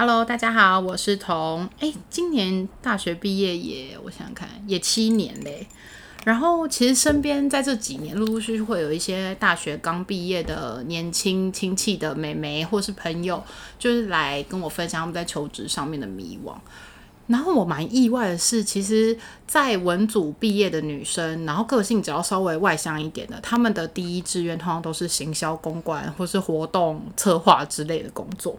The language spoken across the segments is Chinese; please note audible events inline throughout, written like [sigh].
Hello，大家好，我是彤。哎，今年大学毕业也，我想想看，也七年嘞。然后其实身边在这几年，陆陆续续会有一些大学刚毕业的年轻亲戚的妹妹或是朋友，就是来跟我分享他们在求职上面的迷惘。然后我蛮意外的是，其实，在文组毕业的女生，然后个性只要稍微外向一点的，她们的第一志愿通常都是行销公关或是活动策划之类的工作。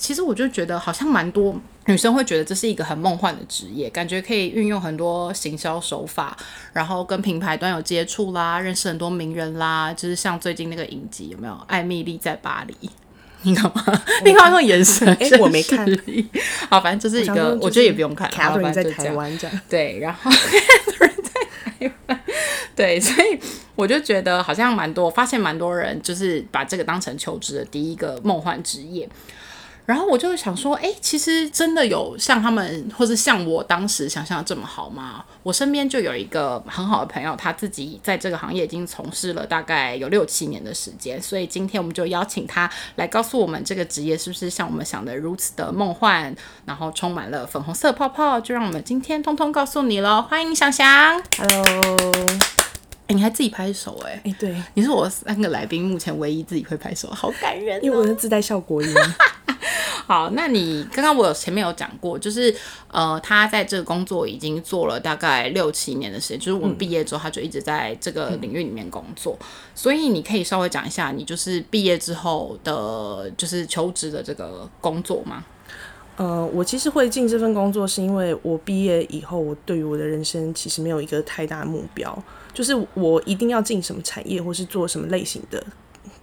其实我就觉得好像蛮多女生会觉得这是一个很梦幻的职业，感觉可以运用很多行销手法，然后跟品牌端有接触啦，认识很多名人啦，就是像最近那个影集有没有《艾米丽在巴黎》？你懂吗？你看那种眼神，哎，我没看。好，反正就是一个，我觉得也不用看。卡特在台湾这样，对，然后 [laughs] 卡特在台湾，对，所以我就觉得好像蛮多，发现蛮多人就是把这个当成求职的第一个梦幻职业。然后我就想说，哎，其实真的有像他们，或是像我当时想象的这么好吗？我身边就有一个很好的朋友，他自己在这个行业已经从事了大概有六七年的时间，所以今天我们就邀请他来告诉我们，这个职业是不是像我们想的如此的梦幻，然后充满了粉红色泡泡？就让我们今天通通告诉你了。欢迎想想，Hello，哎，你还自己拍手，哎，哎，对，你是我三个来宾目前唯一自己会拍手，好感人，因为我是自带效果音。[laughs] 好，那你刚刚我有前面有讲过，就是呃，他在这个工作已经做了大概六七年的时间，就是我们毕业之后他就一直在这个领域里面工作，所以你可以稍微讲一下你就是毕业之后的，就是求职的这个工作吗？呃，我其实会进这份工作，是因为我毕业以后，我对于我的人生其实没有一个太大目标，就是我一定要进什么产业或是做什么类型的。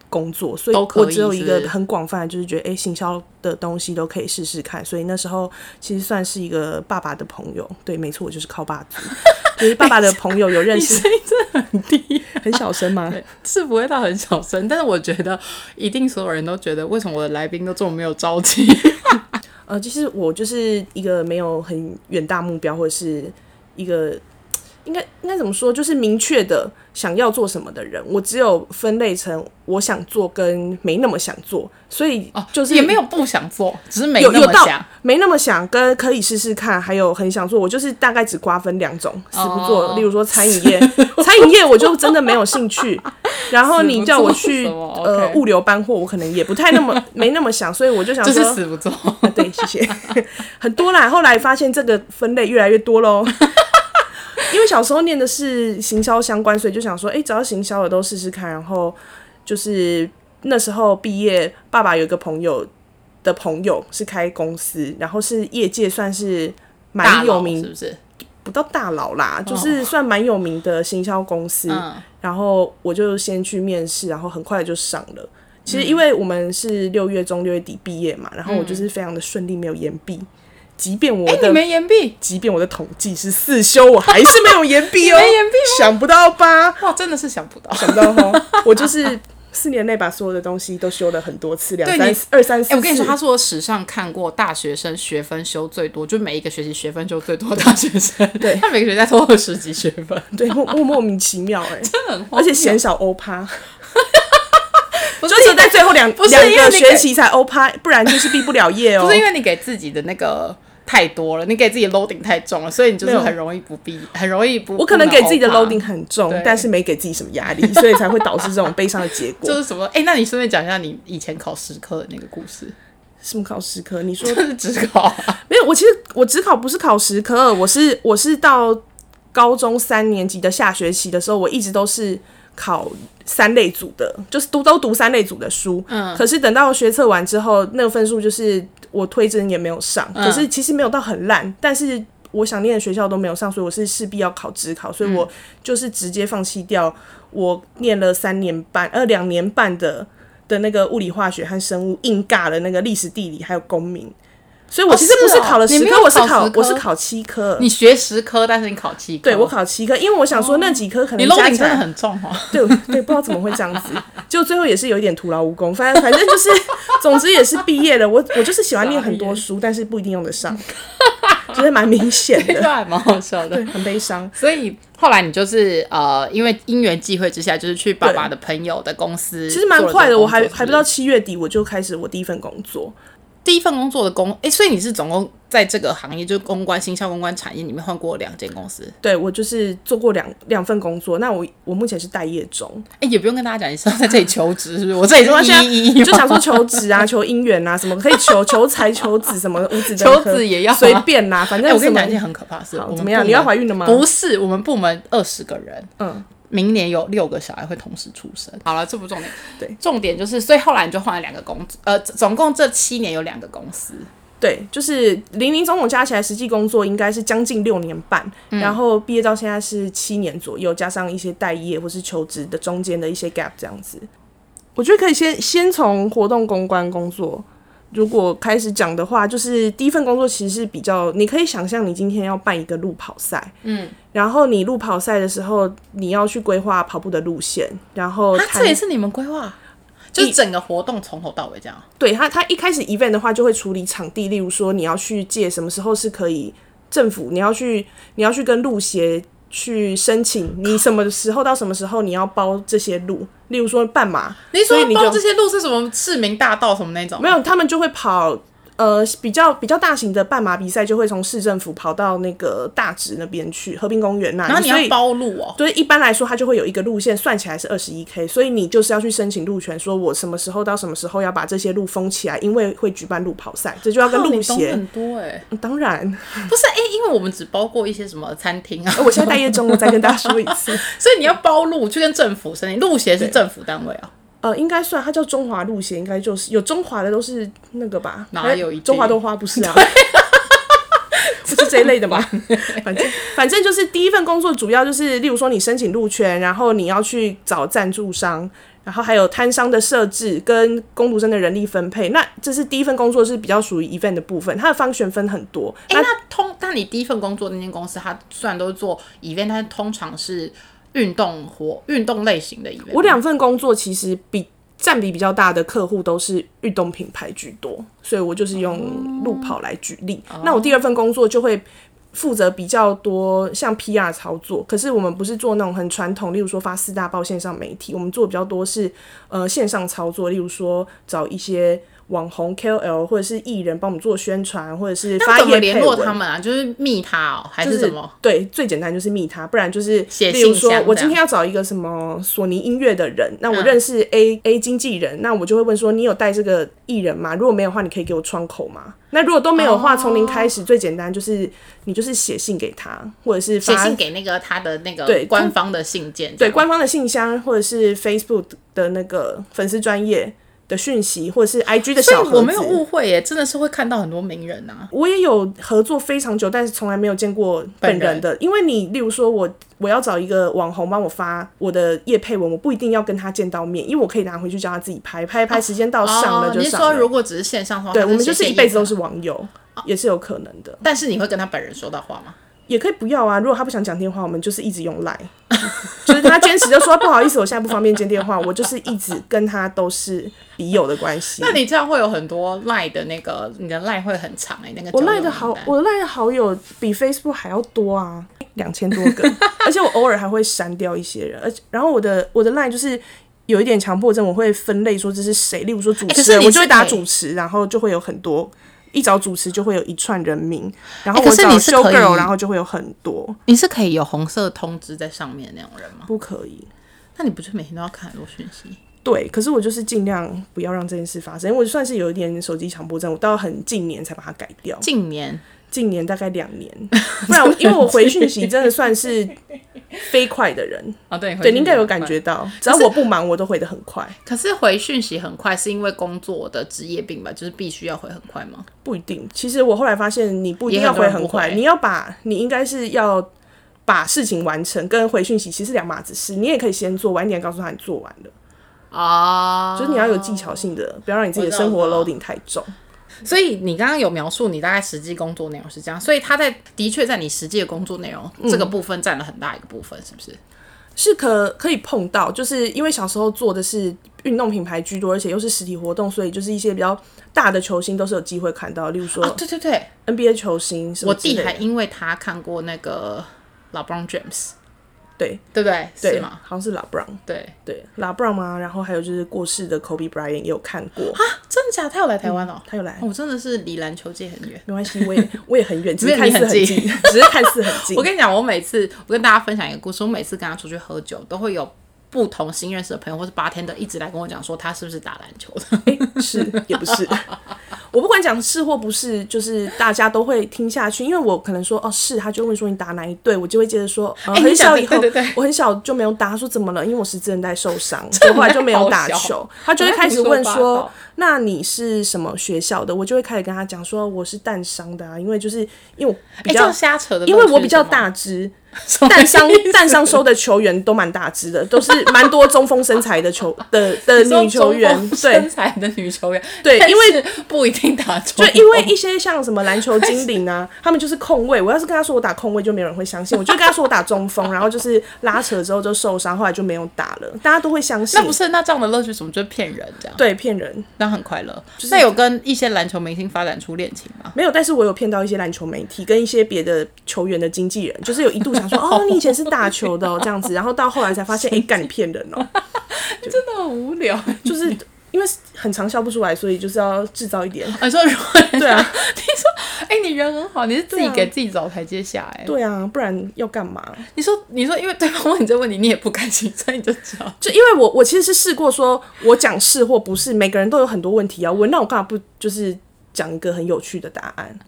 工作，所以我只有一个很广泛，就是觉得哎，行销的东西都可以试试看。所以那时候其实算是一个爸爸的朋友，对，没错，我就是靠爸族，[laughs] 就是爸爸的朋友有认识。声音真的很低，很小声吗？是不会到很小声，但是我觉得一定所有人都觉得，为什么我的来宾都这么没有朝气？[laughs] 呃，其实我就是一个没有很远大目标，或者是一个。应该应该怎么说？就是明确的想要做什么的人，我只有分类成我想做跟没那么想做，所以就是也没有不想做，只是没那么想，没那么想跟可以试试看，还有很想做。我就是大概只瓜分两种，死不做。例如说餐饮业，[laughs] 餐饮业我就真的没有兴趣。然后你叫我去 [laughs] 呃物流搬货，我可能也不太那么没那么想，所以我就想说死不做。[laughs] 对，谢谢。很多啦，后来发现这个分类越来越多喽。因为小时候念的是行销相关，所以就想说，哎，只要行销的都试试看。然后就是那时候毕业，爸爸有一个朋友的朋友是开公司，然后是业界算是蛮有名，是不是？不到大佬啦，就是算蛮有名的行销公司。然后我就先去面试，然后很快就上了。其实因为我们是六月中六月底毕业嘛，然后我就是非常的顺利，没有延毕。即便我的没延毕，即便我的统计是四修，我还是没有延毕哦。[laughs] 没延毕想不到吧？哇，真的是想不到，想不到哈！[laughs] 我就是四年内把所有的东西都修了很多次，两三二三四。我跟你说，他是我史上看过大学生学分修最多，就每一个学期学分修最多的大学生。[laughs] 对他每个学期都二十几学分，对，莫莫名其妙哎，真的很，而且嫌少欧趴。就是在最后两两个学期才欧趴，不然就是毕不了业哦。不是因为你给自己的那个。太多了，你给自己 loading 太重了，所以你就是很容易不必，很容易不。我可能给自己的 loading 很重，但是没给自己什么压力，所以才会导致这种悲伤的结果。[laughs] 就是什么？哎，那你顺便讲一下你以前考十科的那个故事。什么考十科？你说是只考？没有，我其实我只考不是考十科，我是我是到高中三年级的下学期的时候，我一直都是考三类组的，就是读都读三类组的书。嗯。可是等到学测完之后，那个分数就是。我推甄也没有上，可是其实没有到很烂，但是我想念的学校都没有上，所以我是势必要考职考，所以我就是直接放弃掉我念了三年半呃两年半的的那个物理化学和生物，硬尬了那个历史地理还有公民。所以，我其实不是考了十科，我是考我是考七科。你学十科，但是你考七科。对，我考七科，因为我想说那几科可能你 loading 真的很重哦。对对，不知道怎么会这样子，就最后也是有一点徒劳无功。反正 [laughs] 反正就是，总之也是毕业了。我我就是喜欢念很多书，但是不一定用得上，就是蛮明显的，还蛮好笑的，对，很悲伤。所以后来你就是呃，因为因缘际会之下，就是去爸爸的朋友的公司。其实蛮快的，我还还不到七月底，我就开始我第一份工作。第一份工作的工，哎、所以你是总共在这个行业，就是公关、新销公关产业里面换过两间公司。对我就是做过两两份工作，那我我目前是待业中，哎、也不用跟大家讲，你是要在这里求职，是不是？我这里没关系啊是一就想说求职啊、求姻缘啊，什么可以求求财、求子什么的，五子求子也要啊随便啦，反哎、正我跟你讲一件很可怕的事，怎么样？你要怀孕了吗？不是，我们部门二十个人，嗯，明年有六个小孩会同时出生。好了，这不重点，对，重点就是，所以后来你就换了两个公司，呃，总共这七年有两个公司。对，就是零零总总加起来，实际工作应该是将近六年半，嗯然后毕业到现在是七年左右，加上一些待业或是求职的中间的一些 gap 这样子。我觉得可以先先从活动公关工作，如果开始讲的话，就是第一份工作其实是比较，你可以想象你今天要办一个路跑赛，嗯，然后你路跑赛的时候，你要去规划跑步的路线，然后啊，这也是你们规划，就是整个活动从头到尾这样。对他，他一开始 event 的话，就会处理场地，例如说你要去借什么时候是可以政府，你要去你要去跟路协去申请，你什么时候到什么时候你要包这些路，例如说半马，你说你包这些路是什么市民大道什么那种？没有，他们就会跑。呃，比较比较大型的半马比赛就会从市政府跑到那个大直那边去，和平公园那里。然后你要包路哦。对，一般来说，它就会有一个路线，算起来是二十一 K，所以你就是要去申请路权，说我什么时候到什么时候要把这些路封起来，因为会举办路跑赛，这就要跟路协。很多哎、嗯当然，[laughs] 不是哎、因为我们只包过一些什么餐厅啊，我现在待业中，我再跟大家说一次。[laughs] 所以你要包路去跟政府申请，路协是政府单位啊。呃，应该算它叫中华路线，应该就是有中华的都是那个吧？哪有一中华豆花不是啊？[laughs] 不是这一类的吗？反正反正就是第一份工作，主要就是例如说你申请路权，然后你要去找赞助商，然后还有摊商的设置跟工读生的人力分配。那这是第一份工作，是比较属于 event 的部分，它的方选分很多。哎、那通，但你第一份工作那间公司，它虽然都是做 event，但是通常是运动活运动类型的 event。我两份工作其实比占比比较大的客户都是运动品牌居多，所以我就是用路跑来举例。那我第二份工作就会负责比较多像 PR 操作，可是我们不是做那种很传统，例如说发四大报线上媒体，我们做比较多是呃线上操作，例如说找一些。网红 KOL 或者是艺人帮我们做宣传，或者是发言怎么联络他们啊？就是密他哦，还是什么？对，最简单就是密他，不然就是写例如说我今天要找一个什么索尼音乐的人，那我嗯认识 A、A 经纪人，那我就会问说，你有带这个艺人吗？如果没有的话，你可以给我窗口吗？那如果都没有的话，从零开始，最简单就是你就是写信给他，或者是发写信给那个他的那个对官方的信件，对官方的信箱，或者是 Facebook 的那个粉丝专业的讯息，或者是 IG 的小盒子。我没有误会耶，真的是会看到很多名人啊。我也有合作非常久，但是从来没有见过本人的。因为你，例如说我我要找一个网红帮我发我的叶配文，我不一定要跟他见到面，因为我可以拿回去叫他自己拍，拍一拍，时间到上了哦，你是就上了。说如果只是线上的话，对，我们就是一辈子都是网友，也是有可能的。但是你会跟他本人说到话吗？也可以不要啊，如果他不想讲电话，我们就是一直用 Line，[laughs] 就是他坚持就说不好意思，我现在不方便接电话，我就是一直跟他都是笔友的关系。那你这样会有很多赖的那个，你的赖会很长哎、那个我交友赖的好我赖的好友比 Facebook 还要多啊，两千多个，[laughs] 而且我偶尔还会删掉一些人，而且然后我的我的赖就是有一点强迫症，我会分类说这是谁，例如说主持我就会打主持，然后就会有很多。一找主持就会有一串人名，然后我找你是可 show girl，然后就会有很多，你是可以有红色通知在上面的那种人吗？不可以。那你不是每天都要看很多讯息？对，可是我就是尽量不要让这件事发生，因为我算是有一点手机强迫症，我到很近年才把它改掉。近年近年大概两年，[laughs] 不然我因为我回讯息真的算是飞快的人，[laughs] 哦，对，对，你应该有感觉。到，只要我不忙，我都回的很快。可是回讯息很快，是因为工作的职业病吧？就是必须要回很快吗？不一定，其实我后来发现，你不一定要回很快，你要把你应该是要把事情完成，跟回讯息其实是两码子事。你也可以先做，晚一点告诉他你做完了，啊就是你要有技巧性的，不要让你自己的生活 loading 太重。所以你刚刚有描述你大概实际工作内容是这样，所以他在的确在你实际的工作内容、嗯这个部分占了很大一个部分，是不是？是可可以碰到，就是因为小时候做的是运动品牌居多，而且又是实体活动，所以就是一些比较大的球星都是有机会看到，例如说啊，对对对，NBA 球星我。弟还因为他看过那个 LeBron James，对对不对？对是吗？好像是 La Brown，对，对 La Brown 吗？然后还有就是过世的 Kobe Bryant 也有看过啊，真的假的？他有来台湾哦？他有来，我真的是离篮球界很远。没关系，我也 [laughs] 我也很远，只是看似很，近 [laughs] 只是看似很近 [laughs] 我。跟你讲，我每次我跟大家分享一个故事，我每次跟他出去喝酒，都会有不同新认识的朋友或是八天的一直来跟我讲说他是不是打篮球的。[laughs] 是也不是，[laughs] 我不管讲是或不是，就是大家都会听下去，因为我可能说哦是，他就问说你打哪一队，我就会接着说，[laughs] 呃哎很小以后，我很小就没有打，他说怎么了？因为我十字韧带受伤，我后来就没有打球，他就会开始问说那你是什么学校的？我就会开始跟他讲说我是淡伤的啊，因为就是因为我比较样瞎扯的，因为我比较，大只，淡商淡商收的球员都蛮大只的，都是蛮多中锋身材的球 [laughs] 的的女球员，对身材的女球员，对，因为不一定打中，就因为一些像什么篮球精灵啊，[laughs] 他们就是控卫。我要是跟他说我打控卫，就没有人会相信。我就跟他说我打中锋，然后就是拉扯之后就受伤，后来就没有打了。大家都会相信那，不是那这样的乐趣，什么就是骗人这样，对骗人那很快乐。那有跟一些篮球明星发展出恋情吗？没有。但是我有骗到一些篮球媒体跟一些别的球员的经纪人，就是有一度想说 [laughs] 哦，你以前是打球的、哦、这样子，然后到后来才发现，[laughs] 哎、干你骗人哦，[laughs] 真的很无聊。就是因为很长笑不出来，所以就是要制造一点。你说如果对啊，你说，哎、你人很好，你是自己给自己找台阶下、哎、对啊，不然要干嘛？你说，你说，因为对方问你这个问题，你也不甘心，所以你就知道。就因为我我其实是试过说，我讲是或不是，每个人都有很多问题要问，那我干嘛不就是讲一个很有趣的答案？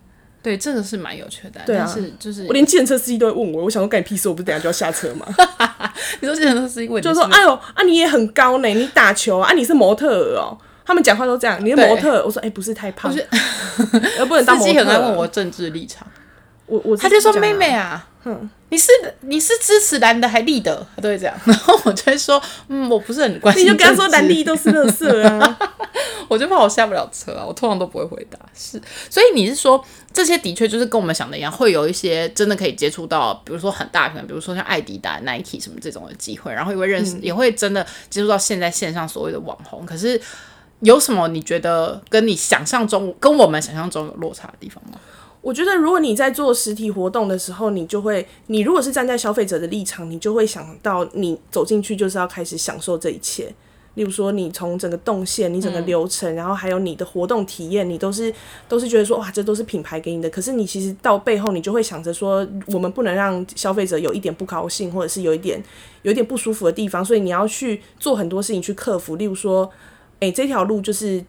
对，这个是蛮有趣的，对啊但是就是我连计程车司机都会问我，我想说干你屁事，我不是等下就要下车吗？[laughs] 你说计程车司机问就说哎呦啊你也很高呢，你打球啊，啊你是模特儿哦。他们讲话都这样，你是模特儿，我说哎、不是太胖，[laughs] 而不能当司模特司。机很爱问我政治立场，我我他就说妹妹啊，你是你是支持蓝的还立的，他都会这样，[laughs] 然后我就会说，嗯，我不是很关心你就跟他说政治蓝地都是垃圾啊。[laughs] 我就怕我下不了车啊，我通常都不会回答。是，所以你是说这些的确就是跟我们想的一样，会有一些真的可以接触到，比如说很大品牌，比如说像艾迪达、Nike 什么这种的机会，然后也会认识，也会真的接触到现在线上所谓的网红。可是有什么你觉得跟你想象中、跟我们想象中有落差的地方吗？我觉得，如果你在做实体活动的时候，你就会，你如果是站在消费者的立场，你就会想到，你走进去就是要开始享受这一切。例如说，你从整个动线、你整个流程，然后还有你的活动体验，你都是都是觉得说，哇，这都是品牌给你的。可是你其实到背后，你就会想着说，我们不能让消费者有一点不高兴，或者是有一点有一点不舒服的地方，所以你要去做很多事情去克服。例如说，诶、这条路就是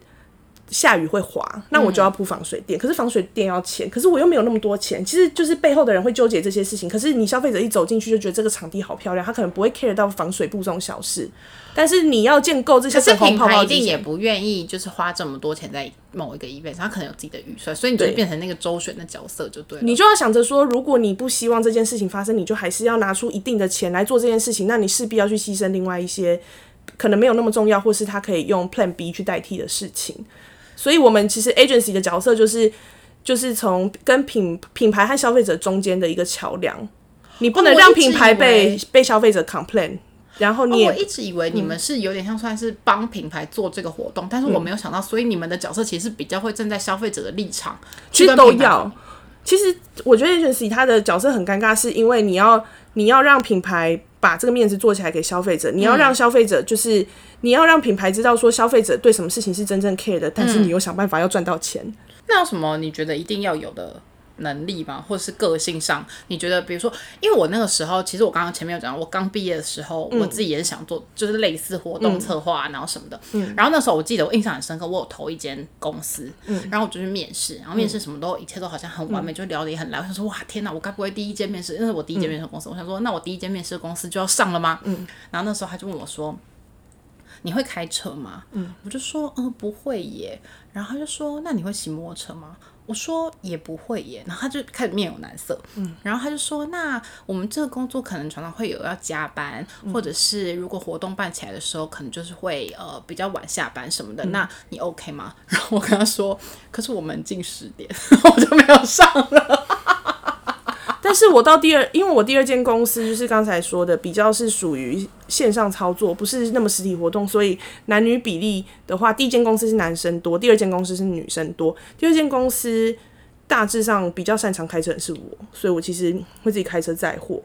下雨会滑，那我就要铺防水垫，可是防水垫要钱，可是我又没有那么多钱，其实就是背后的人会纠结这些事情。可是你消费者一走进去就觉得这个场地好漂亮，他可能不会 care 到防水布这种小事，但是你要建构这些可是粉红泡品牌泡，一定也不愿意，就是花这么多钱在某一个 event 上，他可能有自己的预算，所以你就对变成那个周旋的角色就对了。你就要想着说，如果你不希望这件事情发生，你就还是要拿出一定的钱来做这件事情，那你势必要去牺牲另外一些可能没有那么重要，或是他可以用 Plan B 去代替的事情。所以，我们其实 agency 的角色就是就是从跟品品牌和消费者中间的一个桥梁，你不能让品牌被、为被消费者 complain，然后你也、哦我一直以为你们是有点像算是帮品牌做这个活动，但是我没有想到，所以你们的角色其实是比较会站在消费者的立场，其实都要。其实我觉得 agency 它的角色很尴尬，是因为你要你要让品牌把这个面子做起来给消费者，你要让消费者就是、你要让品牌知道说消费者对什么事情是真正 care 的，但是你又想办法要赚到钱。那有什么你觉得一定要有的能力吗？或者是个性上，你觉得比如说，因为我那个时候，其实我刚刚前面有讲，我刚毕业的时候，我自己也是想做，就是类似活动策划、然后什么的。嗯然后那时候我记得我印象很深刻，我有投一间公司，嗯然后我就去面试，然后面试什么都一切都好像很完美，就聊得也很来。我想说，哇，天哪，我该不会第一间面试，那是我第一间面试公司，我想说，那我第一间面试的公司就要上了吗？嗯然后那时候他就问我说。你会开车吗？嗯，我就说，嗯、不会耶。然后他就说，那你会骑摩托车吗？我说也不会耶。然后他就开始面有难色，嗯，然后他就说，那我们这个工作可能常常会有要加班，或者是如果活动办起来的时候，可能就是会呃比较晚下班什么的。那你 OK 吗？[laughs] 然后我跟他说，可是我们近十点，[laughs] 我就没有上了。但是我到第二，因为我第二间公司就是刚才说的，比较是属于线上操作，不是那么实体活动，所以男女比例的话，第一间公司是男生多，第二间公司是女生多。第二间公司大致上比较擅长开车的是我，所以我其实会自己开车载货。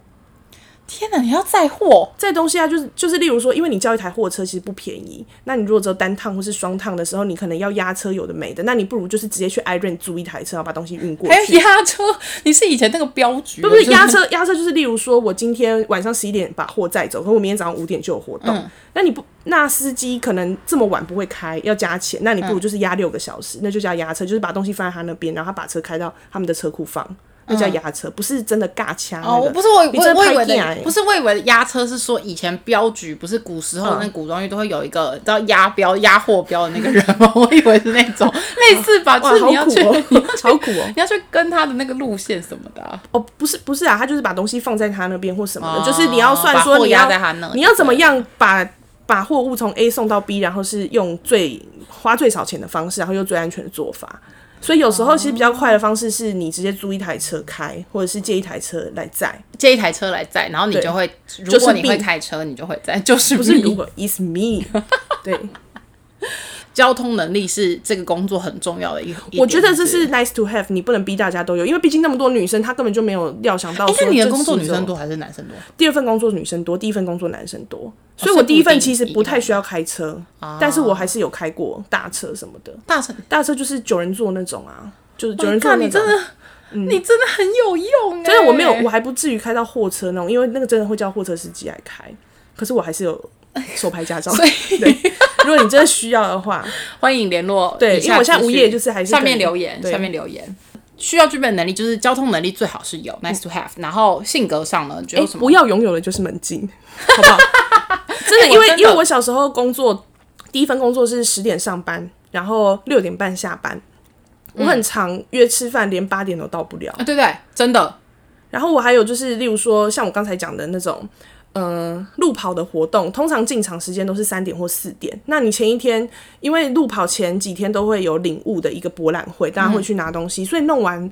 天哪，你要载货？载东西啊，就是就是，例如说，因为你叫一台货车其实不便宜，那你如果只有单趟或是双趟的时候，你可能要压车，有的没的，那你不如就是直接去 i r o n 租一台车，然后把东西运过还有去。压车？你是以前那个镖局？不是压车，压车就是例如说，我今天晚上十一点把货载走，可我明天早上五点就有活动，嗯那你不，那司机可能这么晚不会开，要加钱，那你不如就是压六个小时，那就叫压车，就是把东西放在他那边，然后他把车开到他们的车库放，那叫压车，不是真的尬掐、那哦，我不是我我我以为不是我以为的压车是说以前镖局不是古时候那古装剧都会有一个你知道压镖押货镖的那个人吗？[laughs] 我以为是那种类似吧，就哇，好是你要去苦哦，[laughs] 好苦哦。你要去跟他的那个路线什么的啊、哦，不是不是啊，他就是把东西放在他那边或什么的，哦就是你要算说你要你要怎么样把把货物从 A 送到 B，然后是用最花最少钱的方式，然后又最安全的做法。所以有时候其实比较快的方式是你直接租一台车开，或者是借一台车来载，借一台车来载，然后你就会，就是如果你会开车，你就会载，就是不是如果 is me，[laughs] 对，交通能力是这个工作很重要的一。个我觉得这是是 nice to have，你不能逼大家都有，因为毕竟那么多女生，她根本就没有料想到哎，说那你的工作女生多还是男生多？第二份工作女生多，第一份工作男生多，所以我第一份其实不太需要开车，但是我还是有开过大车什么的。大车，大车就是九人座那种啊，就是九人座那种。你真的，你真的很有用哎。真的我没有，我还不至于开到货车那种，因为那个真的会叫货车司机来开。可是我还是有手牌驾照，[laughs] 对。如果你真的需要的话，[laughs] 欢迎联络。对，因为我现在无业就是还是下面留言，对下面留言。需要具备的能力就是交通能力最好是有，nice to have。然后性格上呢，觉得什么？不要拥有的就是门禁，[laughs] 好不好？真的，因为因为我小时候工作，第一份工作是十点上班，然后六点半下班，我很常约吃饭，连八点都到不了。啊，对不对？真的，然后我还有就是，例如说像我刚才讲的那种，嗯、路跑的活动，通常进场时间都是三点或四点。那你前一天，因为路跑前几天都会有领悟的一个博览会，大家会去拿东西，所以弄完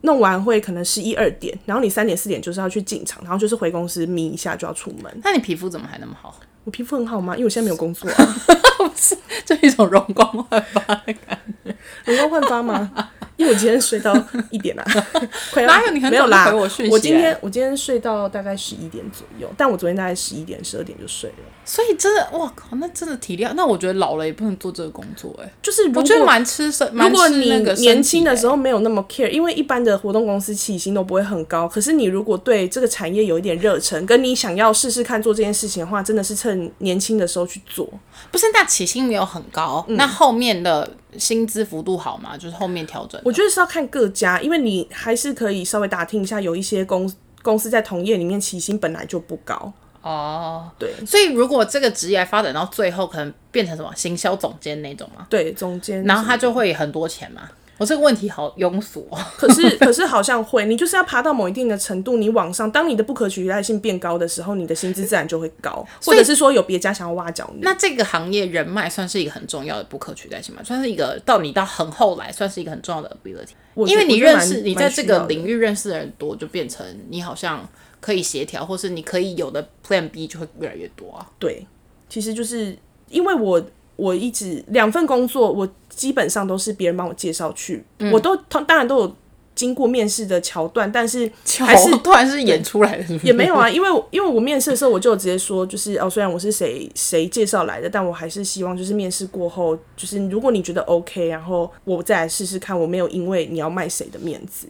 弄完会可能十一二点，然后你三点四点就是要去进场，然后就是回公司眯一下就要出门。那你皮肤怎么还那么好？我皮肤很好吗？因为我现在没有工作、啊，[laughs] 就一种容光焕发的感觉。容光焕发吗？因为我今天睡到一点啊，[laughs] 快要哪有你很没有啦？回我讯息我今天欸我今天睡到大概十一点左右，但我昨天大概十一点十二点就睡了。所以真的，哇靠，那真的体力，那我觉得老了也不能做这个工作哎、就是如果我觉得蛮吃身，蛮如果你年轻的时候，候没有那么 care，因为一般的活动公司起薪都不会很高。可是你如果对这个产业有一点热忱，跟你想要试试看做这件事情的话，真的是趁年轻的时候去做。不是那起薪没有很高，嗯那后面的薪资幅度好吗？就是后面调整。我觉得是要看各家，因为你还是可以稍微打听一下，有一些公公司在同业里面起薪本来就不高。哦，对所以如果这个职业发展到最后，可能变成什么行销总监那种嘛，对，总监然后他就会很多钱嘛。我这个问题好庸俗哦。[laughs] 可是可是好像会，你就是要爬到某一定的程度，你往上，当你的不可取代性变高的时候，你的薪资自然就会高，或者是说有别家想要挖角你。那这个行业人脉算是一个很重要的不可取代性嘛？算是一个到你到很后来，算是一个很重要的 ability。因为你认识你在这个领域认识的人多，就变成你好像可以协调，或是你可以有的 Plan B 就会越来越多啊。对，其实就是因为我我一直两份工作，我基本上都是别人帮我介绍去，嗯我都当当然都有经过面试的桥段，但是桥还是段是演出来的，是？也没有啊，因为因为我面试的时候我就直接说，就是哦，虽然我是谁谁介绍来的，但我还是希望就是面试过后，就是如果你觉得 OK，然后我再来试试看，我没有因为你要卖谁的面子。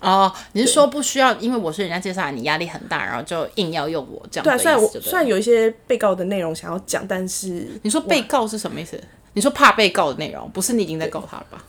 哦，你是说不需要，因为我是人家介绍来，你压力很大，然后就硬要用我这样对啊，虽然我虽然有一些被告的内容想要讲，但是你说被告是什么意思？你说怕被告的内容，不是你已经在告他了吧？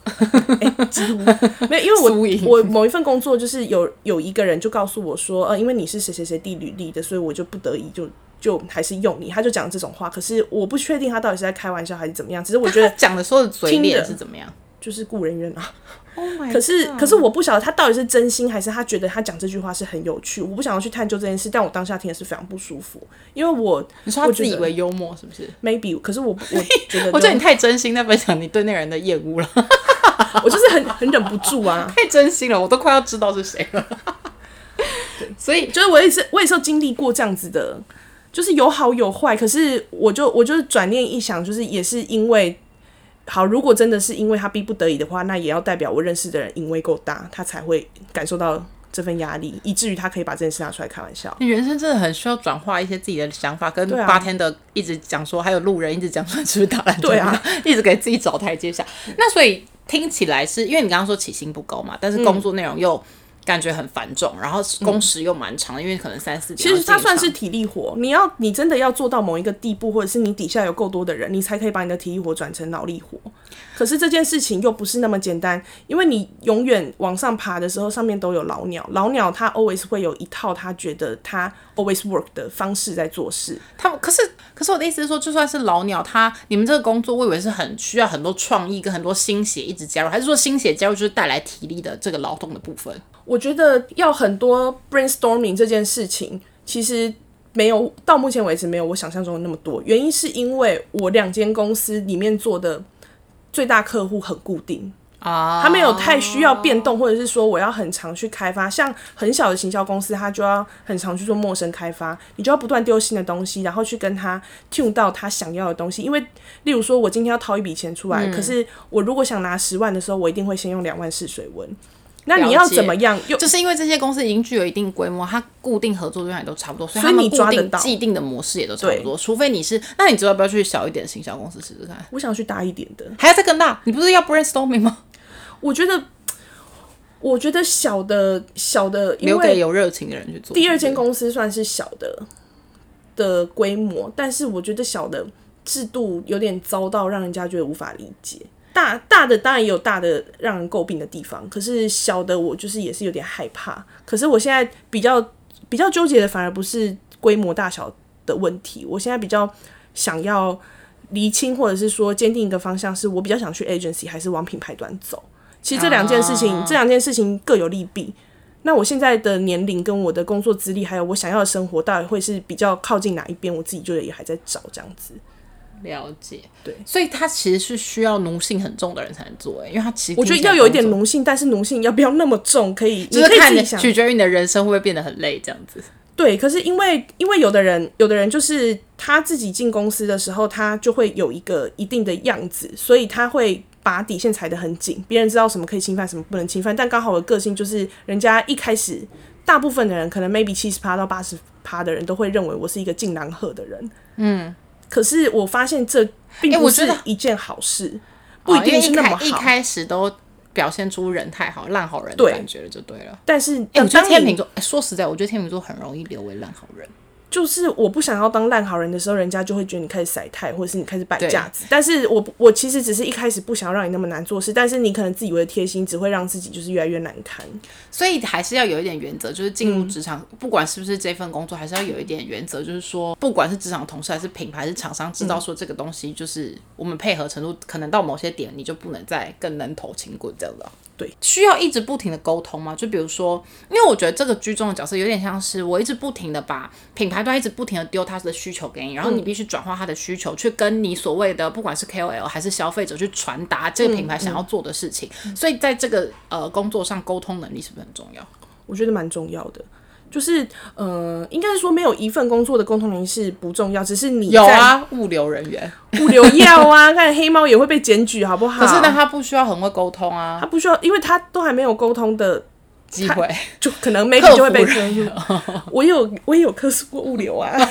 [laughs] 没有，因为我我某一份工作就是有有一个人就告诉我说，呃，因为你是谁谁谁递履历的，所以我就不得已就就还是用你。他就讲这种话，可是我不确定他到底是在开玩笑还是怎么样。只是我觉得讲的时候的嘴脸是怎么样？就是雇人怨啊。Oh 可是可是我不晓得他到底是真心还是他觉得他讲这句话是很有趣。我不想要去探究这件事，但我当下听的是非常不舒服，因为我你说他我觉得自以为幽默是不是？maybe，可是我我觉得 [laughs] 我觉得你太真心在分享你对那个人的厌恶了，[laughs] 我就是很很忍不住啊。[laughs] 太真心了，我都快要知道是谁了。所以就是我也是，我也是有经历过这样子的，就是有好有坏。可是我就我就是转念一想，就是也是因为好，如果真的是因为他逼不得已的话，那也要代表我认识的人因为够大，他才会感受到这份压力，以至于他可以把这件事拿出来开玩笑。你人生真的很需要转化一些自己的想法，跟八天的一直讲说，还有路人一直讲说是不是打篮球，对啊，[laughs] 一直给自己找台阶下。那所以听起来是因为你刚刚说起薪不高嘛，但是工作内容又感觉很繁重，然后工时又蛮长的，因为可能三四点其。实它算是体力活，你要你真的要做到某一个地步，或者是你底下有够多的人，你才可以把你的体力活转成脑力活。可是这件事情又不是那么简单，因为你永远往上爬的时候，上面都有老鸟，老鸟他 always 会有一套他觉得他 always work 的方式在做事。他们可是可是我的意思是说，就算是老鸟，他你们这个工作，我以为是很需要很多创意跟很多心血一直加入，还是说心血加入就是带来体力的这个劳动的部分？我觉得要很多 brainstorming 这件事情，其实没有到目前为止没有我想象中的那么多。原因是因为我两间公司里面做的最大客户很固定，啊，他没有太需要变动，或者是说我要很常去开发。像很小的行销公司，他就要很常去做陌生开发，你就要不断丢新的东西，然后去跟他 tune 到他想要的东西。因为例如说，我今天要掏一笔钱出来，可是我如果想拿十万的时候，我一定会先用两万试水温。那你要怎么样？又就是因为这些公司已经具有一定规模，它固定合作对象也都差不多，所以你他们固定既定的模式也都差不多。除非你是，那你知道要不要去小一点的行销公司试试看？我想去大一点的，还要再更大？你不是要 brainstorming 吗？我觉得，我觉得小的小的，留给有热情的人去做。第二间公司算是小的的规模，但是我觉得小的制度有点糟到让人家觉得无法理解。大大的当然也有大的让人诟病的地方，可是小的我就是也是有点害怕。可是我现在比较比较纠结的反而不是规模大小的问题，我现在比较想要厘清或者是说坚定一个方向，是我比较想去 agency 还是往品牌端走。其实这两件事情，啊这两件事情各有利弊。那我现在的年龄跟我的工作资历，还有我想要的生活，到底会是比较靠近哪一边？我自己就也还在找这样子。了解，对，所以他其实是需要奴性很重的人才能做，哎，因为他其实我觉得要有一点，奴性，但是奴性要不要那么重？可以，你就是看你可以自己想。取决于你的人生会不会变得很累这样子。对，可是因为因为有的人，有的人就是他自己进公司的时候，他就会有一个一定的样子，所以他会把底线踩得很紧，别人知道什么可以侵犯，什么不能侵犯。但刚好我的个性就是，人家一开始大部分的人，可能 maybe 七十趴到八十趴的人都会认为我是一个进狼鹤的人。嗯，可是我发现这并不是一件好事，不一定是那么好。哦一开一开始都表现出人太好、烂好人的感觉了，就对了。但是，哎、我觉得天秤座、说实在，我觉得天秤座很容易留为烂好人。就是我不想要当烂好人的时候，人家就会觉得你开始晒太，或者是你开始摆架子。但是我我其实只是一开始不想要让你那么难做事，但是你可能自以为贴心，只会让自己就是越来越难堪。所以还是要有一点原则，就是进入职场，不管是不是这份工作，还是要有一点原则，就是说，不管是职场同事还是品牌还是厂商，知道说这个东西就是我们配合程度，可能到某些点，你就不能再更能头轻滚这样的。对，需要一直不停的沟通吗？就比如说，因为我觉得这个居中的角色有点像是我一直不停的把品牌端一直不停的丢他的需求给你，然后你必须转化他的需求，去跟你所谓的不管是 KOL 还是消费者去传达这个品牌想要做的事情。所以在这个呃工作上，沟通能力是不是很重要？我觉得蛮重要的。就是呃，应该是说没有一份工作的沟通能力是不重要，只是你在有啊，物流人员。物流要啊，[laughs] 看黑猫也会被检举，好不好？可是呢，他不需要很会沟通啊他，不需要，因为他都还没有沟通的，机会。就可能 [laughs] maybe 就会被人克诉。我也有我也有客诉过物流啊。[laughs]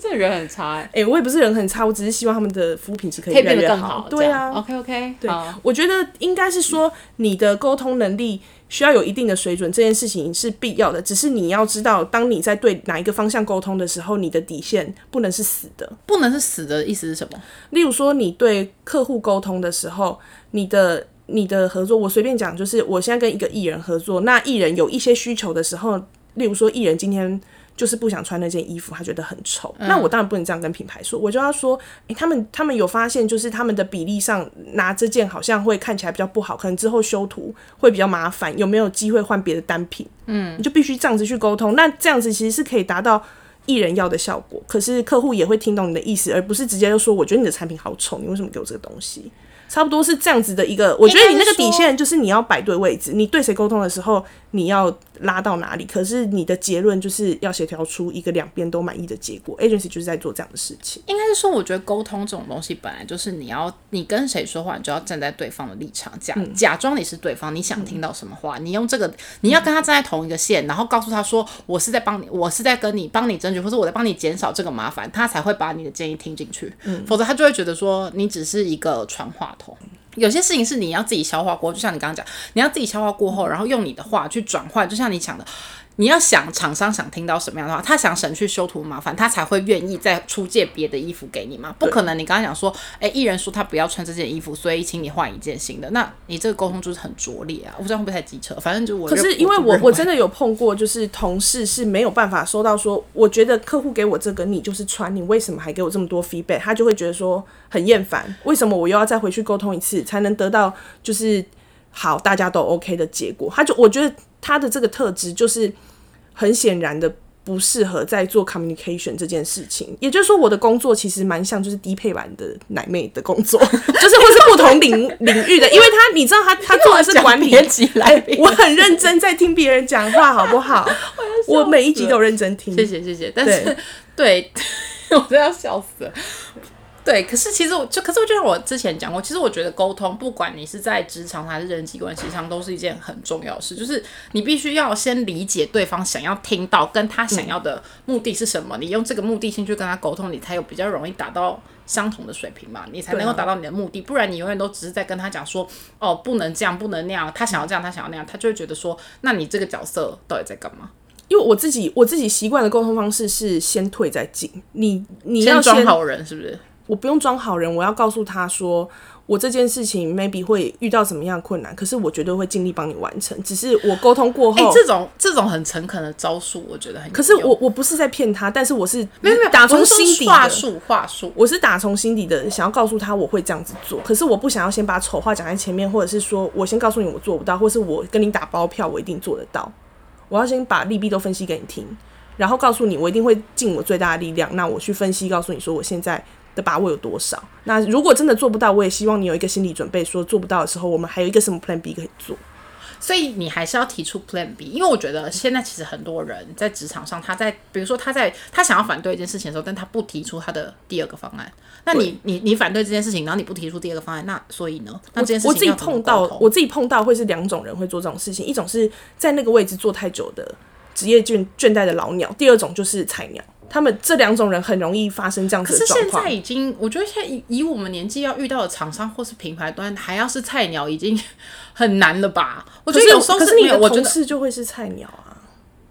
这人很差哎、哎、我也不是人很差，我只是希望他们的服务品质可以越来越变得更好。对啊，，OK OK，对好，我觉得应该是说你的沟通能力需要有一定的水准，这件事情是必要的。只是你要知道，当你在对哪一个方向沟通的时候，你的底线不能是死的。不能是死的意思是什么？例如说，你对客户沟通的时候，你的你的合作，我随便讲，就是我现在跟一个艺人合作，那艺人有一些需求的时候，例如说艺人今天就是不想穿那件衣服，他觉得很丑，那我当然不能这样跟品牌说，我就要说，诶、他们他们有发现，就是他们的比例上拿这件好像会看起来比较不好，可能之后修图会比较麻烦，有没有机会换别的单品？嗯，你就必须这样子去沟通，那这样子其实是可以达到。艺人要的效果，可是客户也会听懂你的意思，而不是直接就说：“我觉得你的产品好丑，你为什么给我这个东西？”差不多是这样子的一个。我觉得你那个底线就是你要摆对位置，你对谁沟通的时候，你要拉到哪里。可是你的结论就是要协调出一个两边都满意的结果。agency 就是在做这样的事情。应该是说，我觉得沟通这种东西本来就是你要你跟谁说话，你就要站在对方的立场，假、假装你是对方，你想听到什么话，你用这个，你要跟他站在同一个线，然后告诉他说，我是在帮你，我是在跟你帮你争取，或者我在帮你减少这个麻烦，他才会把你的建议听进去，嗯否则他就会觉得说你只是一个传话筒。有些事情是你要自己消化过，就像你刚刚讲，你要自己消化过后，然后用你的话去转换，就像你讲的，你要想厂商想听到什么样的话，他想省去修图麻烦，他才会愿意再出借别的衣服给你嘛。不可能你刚刚讲说，哎，艺人说他不要穿这件衣服，所以请你换一件新的，那你这个沟通就是很拙劣啊！我不知道会不会太机车，反正就我。可是因为我认我真的有碰过，就是同事是没有办法收到说，我觉得客户给我这个，你就是穿，你为什么还给我这么多 feedback？他就会觉得说很厌烦，为什么我又要再回去沟通一次，才能得到就是好大家都 OK 的结果？他就我觉得他的这个特质就是很显然的。不适合在做 communication 这件事情，也就是说，我的工作其实蛮像就是低配版的奶妹的工作，[laughs] 就是或是不同领 [laughs] 领域的，因为他你知道他他做的是管理，别急来宾，我很认真在听别人讲话，好不好？[laughs] 我每一集都认真听。谢谢谢谢，但是对我真的要笑死了。对，可是其实我就，可是我就像我之前讲过，其实我觉得沟通，不管你是在职场还是人际关系上，都是一件很重要的事。就是你必须要先理解对方想要听到，跟他想要的目的是什么，你用这个目的性去跟他沟通，你才有比较容易达到相同的水平嘛，你才能够达到你的目的。不然你永远都只是在跟他讲说，哦，不能这样，不能那样，他想要这样，他想要那样，他就会觉得说，那你这个角色到底在干嘛？因为我自己我自己习惯的沟通方式是先退再进，你你要装好人是不是？我不用装好人，我要告诉他说，我这件事情 maybe 会遇到什么样的困难，可是我绝对会尽力帮你完成。只是我沟通过哎、后，这种这种很诚恳的招数，我觉得很。可是我我不是在骗他，但是我是没有没有打从心底。话术话术。我是打从心底的想要告诉他我会这样子做，可是我不想要先把丑话讲在前面，或者是说我先告诉你我做不到，或是我跟你打包票我一定做得到。我要先把利弊都分析给你听，然后告诉你我一定会尽我最大的力量。那我去分析，告诉你说我现在的把握有多少。那如果真的做不到，我也希望你有一个心理准备，说做不到的时候，我们还有一个什么 Plan B 可以做。所以你还是要提出 Plan B，因为我觉得现在其实很多人在职场上，他在比如说他在他想要反对一件事情的时候，但他不提出他的第二个方案。那你你你反对这件事情，然后你不提出第二个方案，那所以呢？那这件事情我自己碰到我自己碰到会是两种人会做这种事情，一种是在那个位置做太久的职业倦倦怠的老鸟，第二种就是菜鸟。他们这两种人很容易发生这样子的状况现在。已经，我觉得现在以以我们年纪要遇到的厂商或是品牌端，还要是菜鸟，已经很难了吧？[laughs] 我觉得有时候可是你的同事就会是菜鸟啊，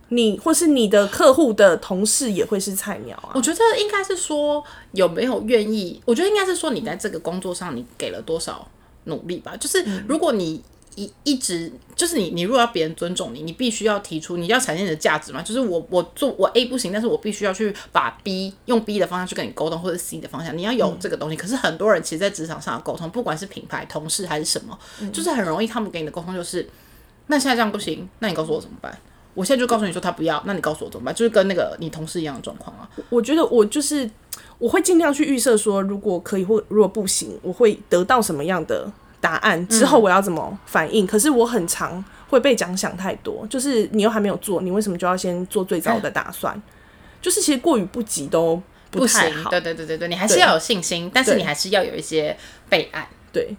你或是你的客户的同事也会是菜鸟啊。我觉得应该是说有没有愿意，我觉得应该是说你在这个工作上你给了多少努力吧。就是如果你一一直就是你你如果要别人尊重你，你必须要提出你要展现你的价值嘛。就是我我做我 A 不行，但是我必须要去把 B 用 B 的方向去跟你沟通，或者 C 的方向，你要有这个东西。可是很多人其实，在职场上的沟通，不管是品牌、同事还是什么，就是很容易他们给你的沟通就是，那现在这样不行，那你告诉我怎么办？我现在就告诉你说他不要，那你告诉我怎么办？就是跟那个你同事一样的状况啊。我觉得我就是我会尽量去预设说，如果可以或如果不行，我会得到什么样的答案，之后我要怎么反应。可是我很常会被讲想太多，就是你又还没有做，你为什么就要先做最早的打算？就是其实过于不及都不太好。行对对对对对，你还是要有信心，但是你还是要有一些备案。对，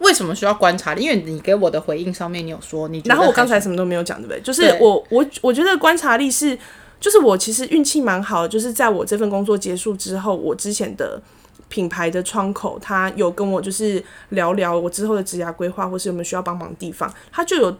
为什么需要观察力？因为你给我的回应上面，你有说你然后我刚才什么都没有讲，对不对？就是我我我觉得观察力是，就是我其实运气蛮好的，就是在我这份工作结束之后，我之前的品牌的窗口，他有跟我就是聊聊我之后的职涯规划，或是有没有需要帮忙的地方，他就有。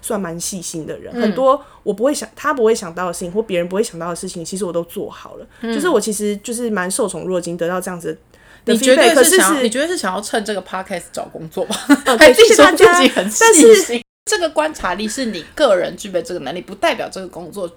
算蛮细心的人，很多我不会想，他不会想到的事情，或别人不会想到的事情，其实我都做好了。就是我其实就是蛮受宠若惊，得到这样子的你绝对是想你绝对是想要趁这个 podcast 找工作吧？呃 [laughs] 还对谢谢大自己说自己很但是细心。[laughs] 这个观察力是你个人具备这个能力，不代表这个工作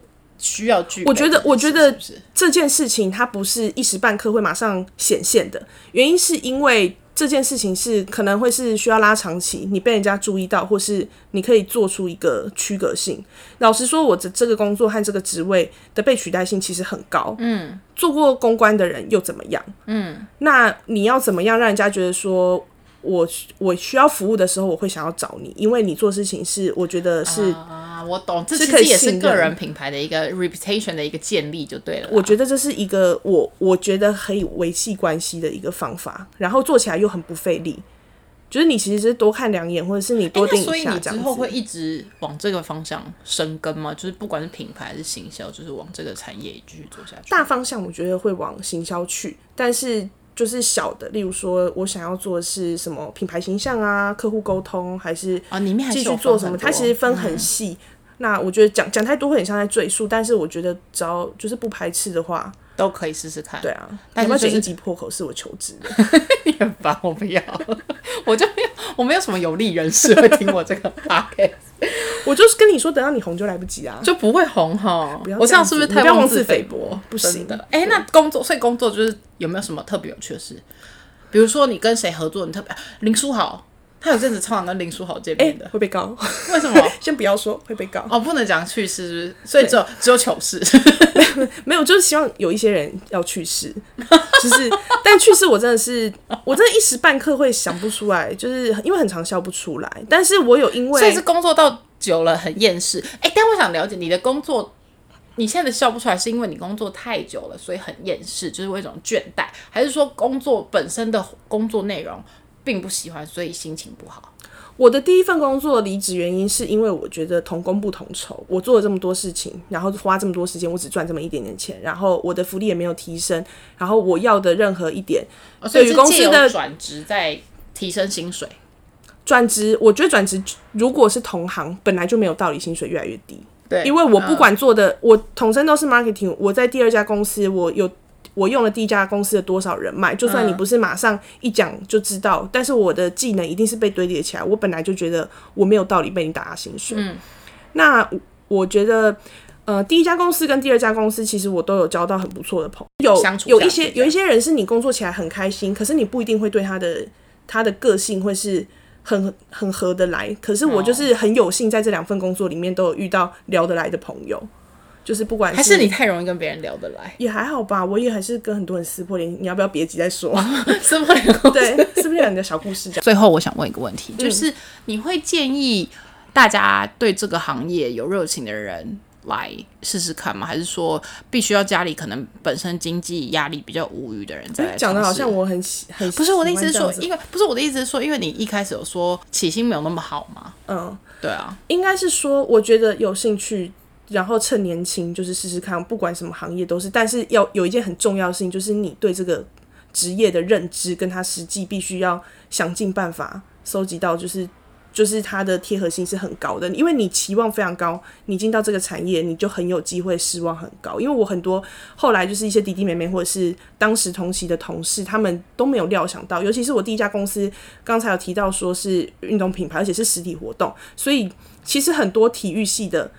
需要具备我觉得。我觉得这件事情它不是一时半刻会马上显现的，原因是因为这件事情是可能会是需要拉长期，你被人家注意到，或是你可以做出一个区隔性。老实说，我的这个工作和这个职位的被取代性其实很高。嗯，做过公关的人又怎么样？嗯，那你要怎么样让人家觉得说？我我需要服务的时候，我会想要找你，因为你做事情是我觉得是，啊，我懂，这其实也是个人品牌的一个 reputation 的一个建立就对了。我觉得这是一个我我觉得可以维系关系的一个方法，然后做起来又很不费力。就是你其实是多看两眼，或者是你多诶盯那所以你之一下这样子。后会一直往这个方向深耕吗？就是不管是品牌还是行销，就是往这个产业继续做下去。大方向我觉得会往行销去，但是就是小的，例如说我想要做的是什么品牌形象啊、客户沟通，还是啊，里面还继续做什么？它其实分很细。那我觉得讲讲太多会很像在赘述，但是我觉得只要就是不排斥的话，都可以试试看。对啊，但是就是要不要剪一集破口是我求职的？[laughs] 你很烦，我不要，[laughs] 我就没有，我没有什么有利人士会听我这个 [laughs] podcast，我就是跟你说，等到你红就来不及啊。就不会红哈。要我这样是不是太妄自自菲薄薄？不行的。哎、那工作，所以工作就是有没有什么特别有趣的事？比如说你跟谁合作，你特别林书豪，他有阵子常常跟林书豪见哎、面的，会被告，为什么？[laughs] 先不要说会被告。哦，不能讲趣事，是不是？所以只有只有糗事。[laughs] 没有，就是希望有一些人要去世，就是，[laughs] 但去世我真的是，我真的一时半刻会想不出来，就是因为很常笑不出来。但是我有因为所以是工作到久了很厌世。哎、但我想了解你的工作，你现在笑不出来，是因为你工作太久了，所以很厌世，就是有一种倦怠，还是说工作本身的工作内容并不喜欢，所以心情不好？我的第一份工作离职原因是因为我觉得同工不同酬，我做了这么多事情，然后花这么多时间，我只赚这么一点点钱，然后我的福利也没有提升，然后我要的任何一点哦所以对于公司的转职在提升薪水。转职，我觉得转职如果是同行，本来就没有道理薪水越来越低。对因为我不管做的，我统称都是 marketing。我在第二家公司，我有我用了第一家公司的多少人脉，就算你不是马上一讲就知道，但是我的技能一定是被堆叠起来。我本来就觉得我没有道理被你打压薪水。嗯，那我我觉得。呃，第一家公司跟第二家公司，其实我都有交到很不错的朋友，有有一些有一些人是你工作起来很开心，可是你不一定会对他的他的个性会是很很合得来。可是我就是很有幸在这两份工作里面都有遇到聊得来的朋友，就是不管还是你太容易跟别人聊得来，也还好吧，我也还是跟很多人撕破脸。你要不要别急再说？[laughs] 是不是？对，撕破脸的小故事讲。最后，我想问一个问题，就是你会建议大家对这个行业有热情的人来试试看吗？还是说必须要家里可能本身经济压力比较无余的人再来讲的好像我很喜很不是我的意思是说，因为不是我的意思是说，因为你一开始有说起薪没有那么好嘛，嗯，对啊，应该是说，我觉得有兴趣，然后趁年轻就是试试看，不管什么行业都是。但是要有一件很重要的事情，就是你对这个职业的认知，跟他实际必须要想尽办法收集到，就是就是它的贴合性是很高的。因为你期望非常高，你进到这个产业，你就很有机会失望很高。因为我很多后来就是一些弟弟妹妹或者是当时同期的同事，他们都没有料想到，尤其是我第一家公司，刚才有提到说是运动品牌，而且是实体活动，所以其实很多体育系的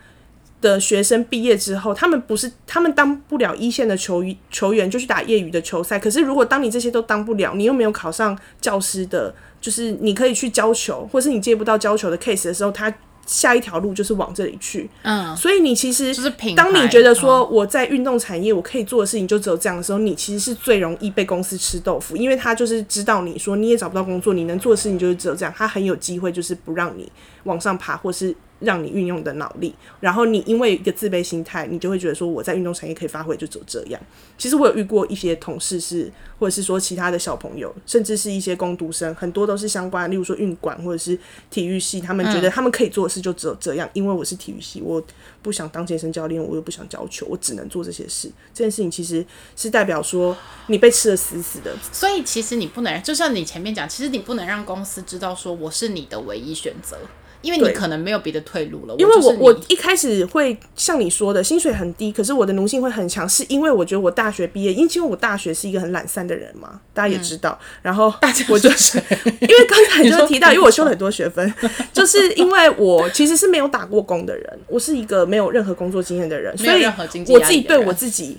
的学生毕业之后，他们不是他们当不了一线的球员球员，就去打业余的球赛。可是如果当你这些都当不了，你又没有考上教师的，就是你可以去教球，或是你接不到教球的 case 的时候，他下一条路就是往这里去。嗯，所以你其实就是当你觉得说我在运动产业我可以做的事情就只有这样的时候，你其实是最容易被公司吃豆腐，因为他就是知道你说你也找不到工作，你能做的事情就是只有这样，他很有机会就是不让你往上爬，或是让你运用你的脑力，然后你因为一个自卑心态，你就会觉得说我在运动产业可以发挥就只有这样。其实我有遇过一些同事是，或者是说其他的小朋友，甚至是一些工读生，很多都是相关，例如说运管或者是体育系，他们觉得他们可以做的事就只有这样，因为我是体育系，我不想当健身教练，我又不想教球，我只能做这些事。这件事情其实是代表说你被吃的死死的，所以其实你不能，就像你前面讲，其实你不能让公司知道说我是你的唯一选择，因为你可能没有别的退路了。因为我我一开始会像你说的，薪水很低，可是我的奴性会很强，是因为我觉得我大学毕业，因为因为我大学是一个很懒散的人嘛，大家也知道。然后我就是 [laughs] 因为刚才就提到，因为我修了很多学分，就是因为我其实是没有打过工的人，我是一个没有任何工作经验的人，所以我自己对我自己。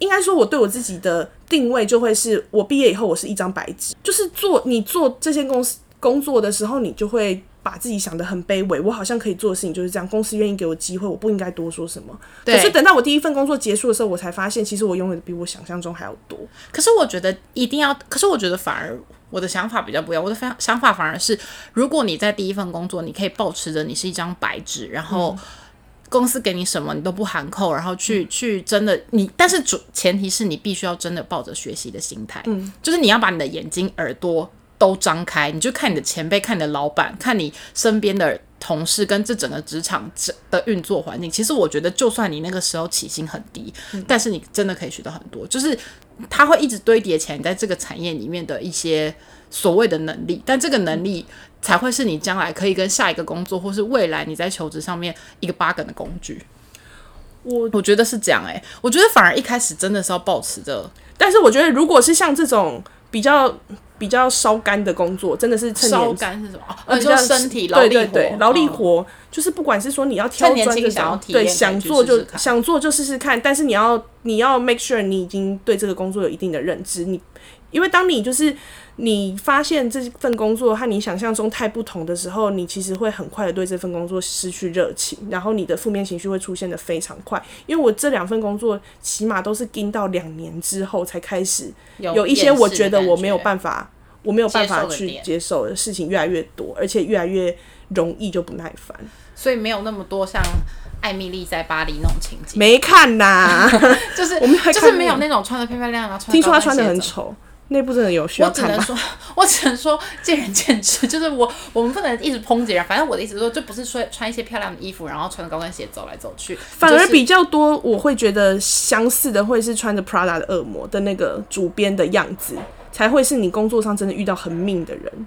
应该说，我对我自己的定位就会是我毕业以后，我是一张白纸，就是做你做这些公司工作的时候，你就会把自己想的很卑微，我好像可以做的事情就是这样，公司愿意给我机会，我不应该多说什么。对可是等到我第一份工作结束的时候，我才发现，其实我拥有的比我想象中还要多。可是我觉得一定要，可是我觉得反而我的想法比较不一样。我的想想法反而是，如果你在第一份工作，你可以保持着你是一张白纸，然后公司给你什么你都不含扣，然后去去真的你，但是主前提是你必须要真的抱着学习的心态，嗯，就是你要把你的眼睛、耳朵都张开，你就看你的前辈、看你的老板、看你身边的同事跟这整个职场的运作环境。其实我觉得，就算你那个时候起薪很低，但是你真的可以学到很多，就是它会一直堆叠起来，你在这个产业里面的一些所谓的能力，但这个能力才会是你将来可以跟下一个工作，或是未来你在求职上面一个八梗的工具。我我觉得是这样哎、我觉得反而一开始真的是要保持着但是我觉得，如果是像这种比较比较烧干的工作，真的是趁烧年干是什么？哦，呃，你比较说身体劳力活，对对对，劳力嗯活、就是不管是说你要挑趁年砖这想要种，对，想做就想做就试试看，但是你要你要 make sure 你已经对这个工作有一定的认知，你因为当你就是你发现这份工作和你想象中太不同的时候，你其实会很快的对这份工作失去热情，然后你的负面情绪会出现的非常快。因为我这两份工作起码都是盯到两年之后才开始有一些我觉得我没有办法，我没有办法去接受的事情越来越多，而且越来越容易就不耐烦。所以没有那么多像艾米丽在巴黎那种情景，没看呐，[laughs] 就是我们就是没有那种穿的漂漂亮亮，然后听说她穿的。很丑，那部真的有需我要看吗？只能说，[laughs] 我只能说见仁见智，[laughs] 就是我我们不能一直抨击人。反正我的意思是说，就不是说穿一些漂亮的衣服，然后穿着高跟鞋走来走去，反而比较多，我会觉得相似的会是穿着 Prada 的恶魔的那个主编的样子，才会是你工作上真的遇到很命的人。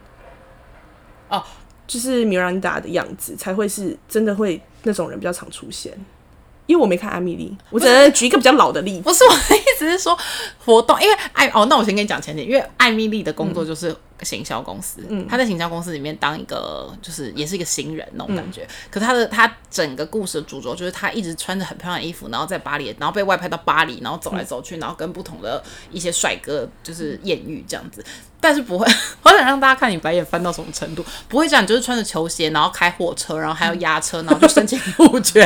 哦，就是米兰达的样子，才会是真的会那种人比较常出现。因为我没看艾米丽，我只能举一个比较老的例子。不是我的意思是说活动，因为艾哦，那我先跟你讲前提，因为艾米丽的工作就是行销公司，嗯，她在行销公司里面当一个就是也是一个新人那种感觉。可她的她整个故事的主轴就是她一直穿着很漂亮的衣服，然后在巴黎，然后被外派到巴黎，然后走来走去，然后跟不同的一些帅哥就是艳遇这样子。但是不会，[laughs] 我想让大家看你白眼翻到什么程度，不会这样，你就是穿着球鞋，然后开货车，然后还要压车，然后就申请路权，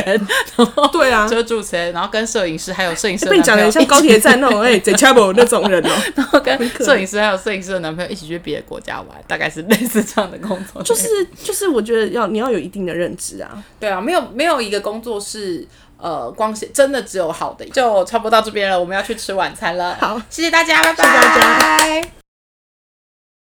然后对啊遮住车，然后跟摄影师还有摄影师的被你讲的像男朋友一起高铁站那种哎 z e c h a b l 那种人哦、[laughs] 然后跟可摄影师还有摄影师的男朋友一起去别的国家玩，大概是类似这样的工作。就是就是，我觉得要你要有一定的认知啊。对啊，没有没有一个工作是呃光鲜，真的只有好的。就差不多到这边了，我们要去吃晚餐了。好，谢谢大家，拜拜。谢谢大家